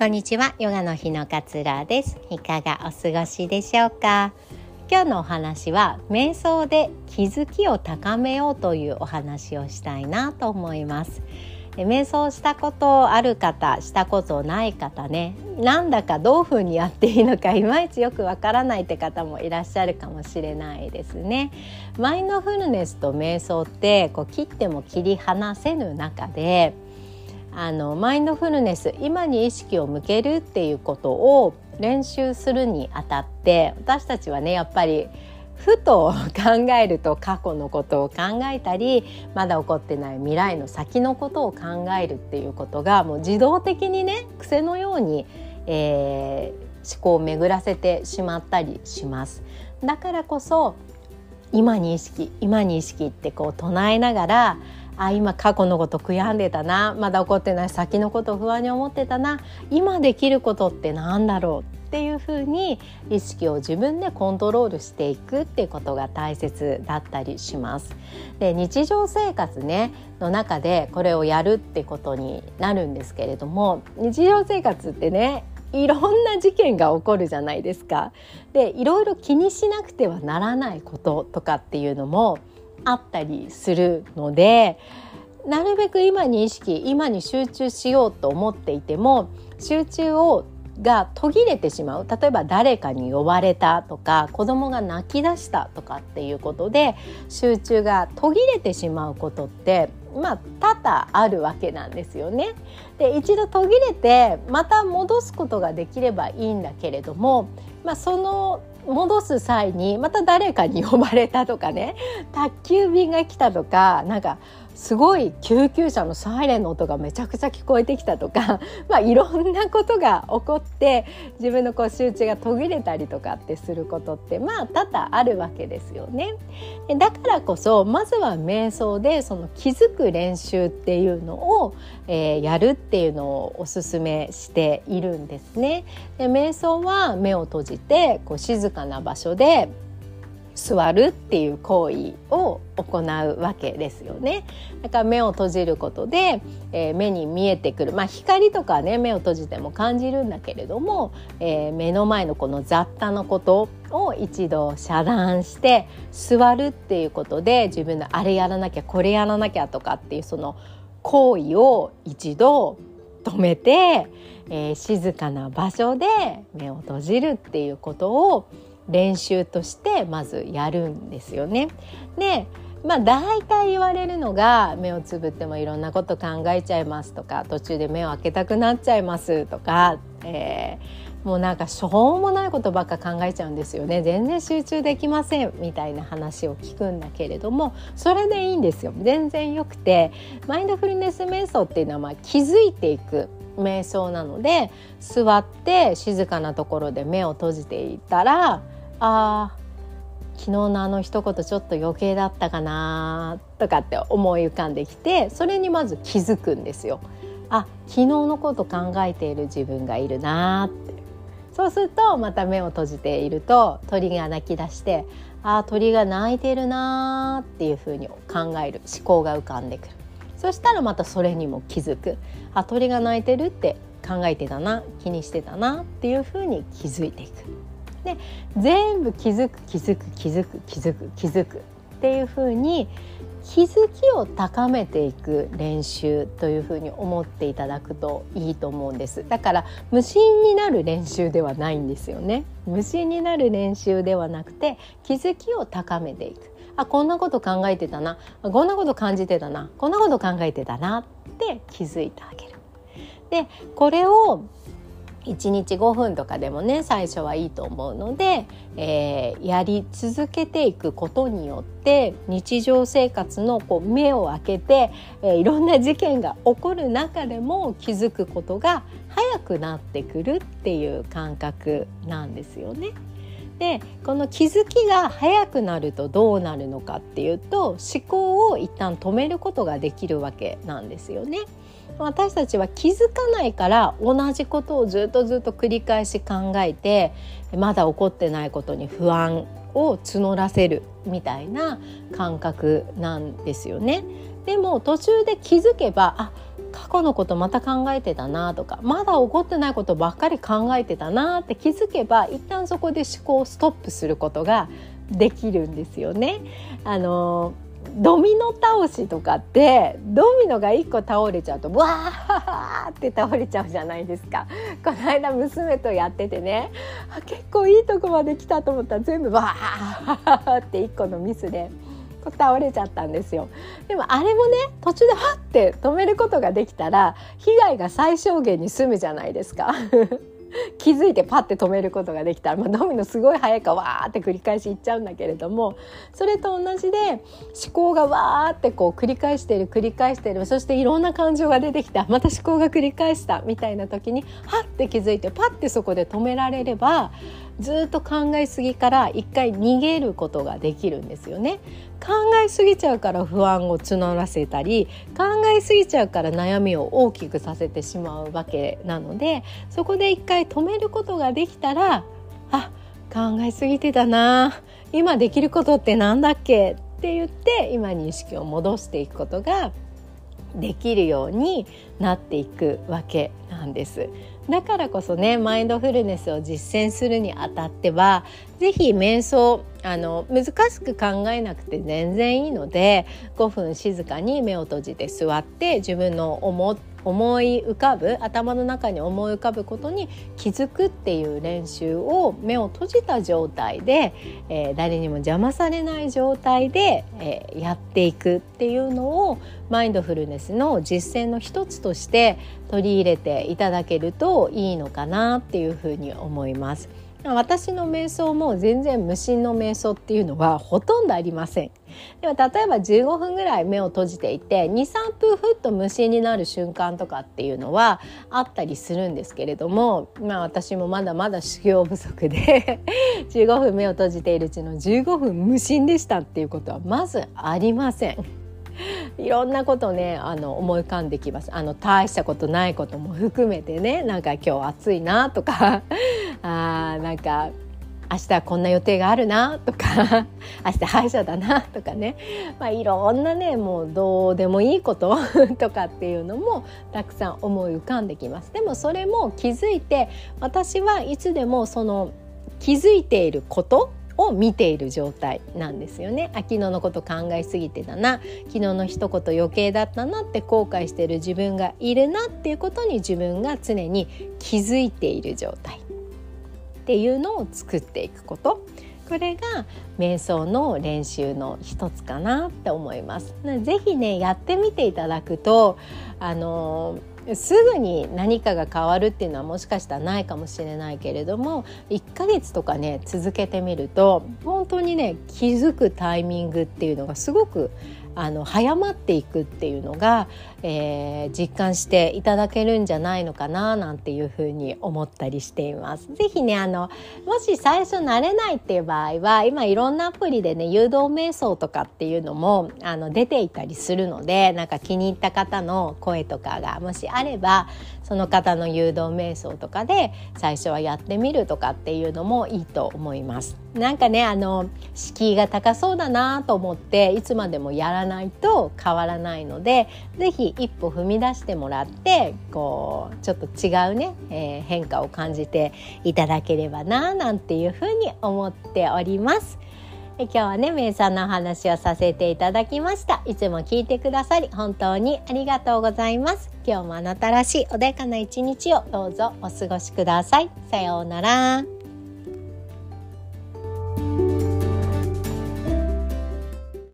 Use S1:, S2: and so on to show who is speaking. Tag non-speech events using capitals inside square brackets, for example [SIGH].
S1: こんにちは。ヨガの日のかつらです。いかがお過ごしでしょうか？今日のお話は瞑想で気づきを高めようというお話をしたいなと思います。瞑想したことある方したことない方ね。なんだかどういうふうにやっていいのかいまいちよくわからないって方もいらっしゃるかもしれないですね。マインドフルネスと瞑想ってこう切っても切り離せぬ中であのマインドフルネス今に意識を向けるっていうことを練習するにあたって私たちはねやっぱりふと考えると過去のことを考えたりまだ起こってない未来の先のことを考えるっていうことがもう自動的にね癖のように、えー、思考を巡らせてしまったりします。だからこそ今に意識今に意識ってこう唱えながらあ今過去のこと悔やんでたなまだ起こってない先のことを不安に思ってたな今できることって何だろうっていうふうに意識を自分でコントロールしていくっていうことが大切だったりします。で日常生活ねの中でこれをやるってことになるんですけれども日常生活ってねいろんな事件が起こるじゃないですか。でいろいろ気にしなくてはならないこととかっていうのもあったりするのでなるべく今に意識今に集中しようと思っていても集中をが途切れてしまう例えば誰かに呼ばれたとか子供が泣き出したとかっていうことで集中が途切れてしまうことってまあ多々あるわけなんですよね。で一度途切れてまた戻すことができればいいんだけれども、まあ、その戻す際にまた誰かに呼ばれたとかね。宅急便が来たとかなんかすごい救急車のサイレンの音がめちゃくちゃ聞こえてきたとか、[LAUGHS] まあ、いろんなことが起こって自分のこう集中が途切れたりとかってすることってまあ多々あるわけですよね。だからこそまずは瞑想でその気づく練習っていうのを、えー、やるっていうのをおすすめしているんですね。で瞑想は目を閉じてこう静かな場所で座るっていう行為を行うわけですよね。だから目を閉じることで、えー、目に見えてくる、まあ、光とかね目を閉じても感じるんだけれども、えー、目の前のこの雑多なことを一度遮断して座るっていうことで自分のあれやらなきゃこれやらなきゃとかっていうその行為を一度止めて、えー、静かな場所で目を閉じるっていうことを練習としてまずやるんですよね。でまあ大体言われるのが目をつぶってもいろんなこと考えちゃいますとか途中で目を開けたくなっちゃいますとか、えー、もうなんかしょうもないことばっか考えちゃうんですよね全然集中できませんみたいな話を聞くんだけれどもそれでいいんですよ全然よくてマインドフルネス瞑想っていうのはまあ気づいていく瞑想なので座って静かなところで目を閉じていたらあ昨日のあの一言ちょっと余計だったかなとかって思い浮かんできてそれにまず気づくんですよ。あ昨日のこと考えている自分がいるなってそうするとまた目を閉じていると鳥が鳴き出してあ鳥が鳴いてるなっていうふうに考える思考が浮かんでくるそしたらまたそれにも気づくあ鳥が鳴いてるって考えてたな気にしてたなっていうふうに気づいていく。で全部気づく気づく気づく気づく気づく。っていうふうに気づきを高めていく練習というふうに思っていただくといいと思うんです。だから無心になる練習ではないんですよね。無心になる練習ではなくて気づきを高めていく。あこんなこと考えてたな。こんなこと感じてたな。こんなこと考えてたなって気づいてあげる。でこれを1日5分とかでもね最初はいいと思うので、えー、やり続けていくことによって日常生活のこう目を開けて、えー、いろんな事件が起こる中でも気づくことが早くなってくるっていう感覚なんですよね。でこの気づきが早くなるとどうなるのかっていうと思考を一旦止めることができるわけなんですよね。私たちは気づかないから同じことをずっとずっと繰り返し考えてまだ起こってないことに不安を募らせるみたいな感覚なんですよね。でも途中で気づけばあ過去のことまた考えてたなとかまだ起こってないことばっかり考えてたなって気づけば一旦そこで思考をストップすることができるんですよね。あのドミノ倒しとかってドミノが1個倒れちゃうとわーって倒れちゃうじゃないですか。この間娘とやっててね。結構いいとこまで来たと思った。ら全部わーって1個のミスで倒れちゃったんですよ。でもあれもね途中でハッて止めることができたら被害が最小限に済むじゃないですか。気づいてパッて止めることができた。ら、まあ、ドミノすごい速いからわーって繰り返しいっちゃうんだけれどもそれと同じで思考がわーってこう繰り返している繰り返している。そしていろんな感情が出てきた。また思考が繰り返したみたいな時にハッて気づいてパッてそこで止められればずっと考えすぎから一回逃げることができるんですよね。考えすぎちゃうから不安を募らせたり考えすぎちゃうから悩みを大きくさせてしまうわけなのでそこで一回止めることができたらあ考えすぎてたな今できることって何だっけ？って言って今に意識を戻していくことができるようになっていくわけなんです。だからこそねマインドフルネスを実践するにあたっては是非瞑想あの難しく考えなくて全然いいので5分静かに目を閉じて座って自分の思っ思い浮かぶ頭の中に思い浮かぶことに気づくっていう練習を目を閉じた状態で、えー、誰にも邪魔されない状態で、えー、やっていくっていうのをマインドフルネスの実践の一つとして取り入れていただけるといいのかなっていうふうに思います。私の瞑想も全然無心の瞑想っていうのはほとんどありません。でも例えば15分ぐらい目を閉じていて23分ふっと無心になる瞬間とかっていうのはあったりするんですけれども、まあ、私もまだまだ修行不足で [LAUGHS] 15分目を閉じているうちの15分無心でしたっていうことはまずありません。いろんなことねあの思い浮かんできますあの大したことないことも含めてねなんか今日暑いなとかあなんか明日こんな予定があるなとか [LAUGHS] 明日歯医者だなとかね、まあ、いろんなねもうどうでもいいこととかっていうのもたくさん思い浮かんできます。でもそれも気づいて私はいつでもその気づいていることを見ている状態なんですよね。あ昨日のこと考えすぎてたな。昨日の一言余計だったなって後悔している自分がいるなっていうことに自分が常に気づいている状態。っていうのを作っていくことこれが瞑想の練習の一つかなって思います。ぜひねやってみていただくとあのすぐに何かが変わるっていうのはもしかしたらないかもしれないけれども1ヶ月とかね続けてみると本当にね気づくタイミングっていうのがすごくあの早まっていくっていうのが、えー、実感していただけるんじゃないのかななんていうふうに思ったりしています。ぜひねあのもし最初慣れないっていう場合は今いろんなアプリでね誘導瞑想とかっていうのもあの出ていたりするのでなんか気に入った方の声とかがもしあればその方の誘導瞑想とかで最初はやってみるとかっていうのもいいと思います。なんかねあの敷居が高そうだなと思っていつまでもやらないと変わらないので是非一歩踏み出してもらってこうちょっと違うね、えー、変化を感じていただければななんていうふうに思っております。今日はね名産の話をさせていただきました。いつも聞いてくださり本当にありがとうございます。今日もあなたらしい穏やかな一日をどうぞお過ごしください。さようなら。